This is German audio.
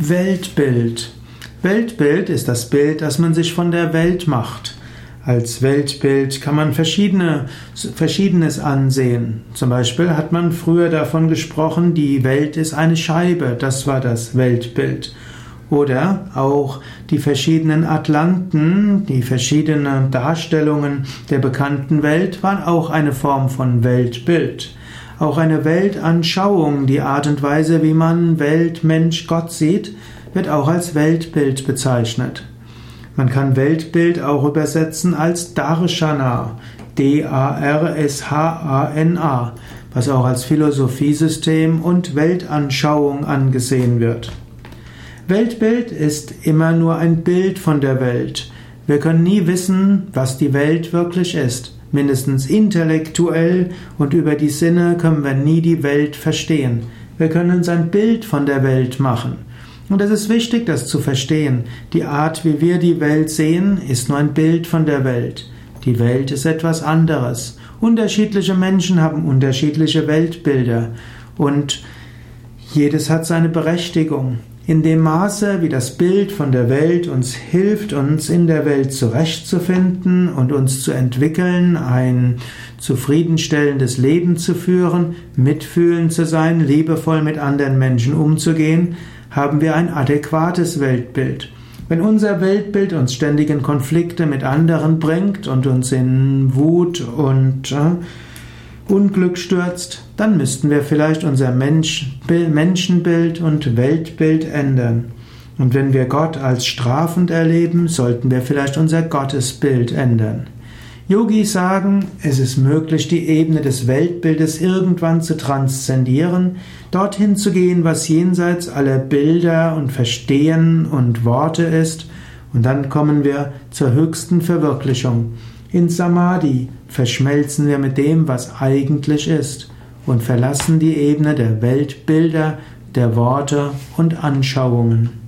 Weltbild. Weltbild ist das Bild, das man sich von der Welt macht. Als Weltbild kann man verschiedene, Verschiedenes ansehen. Zum Beispiel hat man früher davon gesprochen, die Welt ist eine Scheibe. Das war das Weltbild. Oder auch die verschiedenen Atlanten, die verschiedenen Darstellungen der bekannten Welt waren auch eine Form von Weltbild. Auch eine Weltanschauung, die Art und Weise, wie man Welt, Mensch, Gott sieht, wird auch als Weltbild bezeichnet. Man kann Weltbild auch übersetzen als Darshana, D-A-R-S-H-A-N-A, was auch als Philosophiesystem und Weltanschauung angesehen wird. Weltbild ist immer nur ein Bild von der Welt. Wir können nie wissen, was die Welt wirklich ist. Mindestens intellektuell und über die Sinne können wir nie die Welt verstehen. Wir können uns ein Bild von der Welt machen. Und es ist wichtig, das zu verstehen. Die Art, wie wir die Welt sehen, ist nur ein Bild von der Welt. Die Welt ist etwas anderes. Unterschiedliche Menschen haben unterschiedliche Weltbilder. Und jedes hat seine Berechtigung. In dem Maße, wie das Bild von der Welt uns hilft, uns in der Welt zurechtzufinden und uns zu entwickeln, ein zufriedenstellendes Leben zu führen, mitfühlend zu sein, liebevoll mit anderen Menschen umzugehen, haben wir ein adäquates Weltbild. Wenn unser Weltbild uns ständig in Konflikte mit anderen bringt und uns in Wut und äh, Unglück stürzt, dann müssten wir vielleicht unser Mensch, Menschenbild und Weltbild ändern. Und wenn wir Gott als strafend erleben, sollten wir vielleicht unser Gottesbild ändern. Yogis sagen, es ist möglich, die Ebene des Weltbildes irgendwann zu transzendieren, dorthin zu gehen, was jenseits aller Bilder und Verstehen und Worte ist, und dann kommen wir zur höchsten Verwirklichung. In Samadhi verschmelzen wir mit dem, was eigentlich ist und verlassen die Ebene der Weltbilder, der Worte und Anschauungen.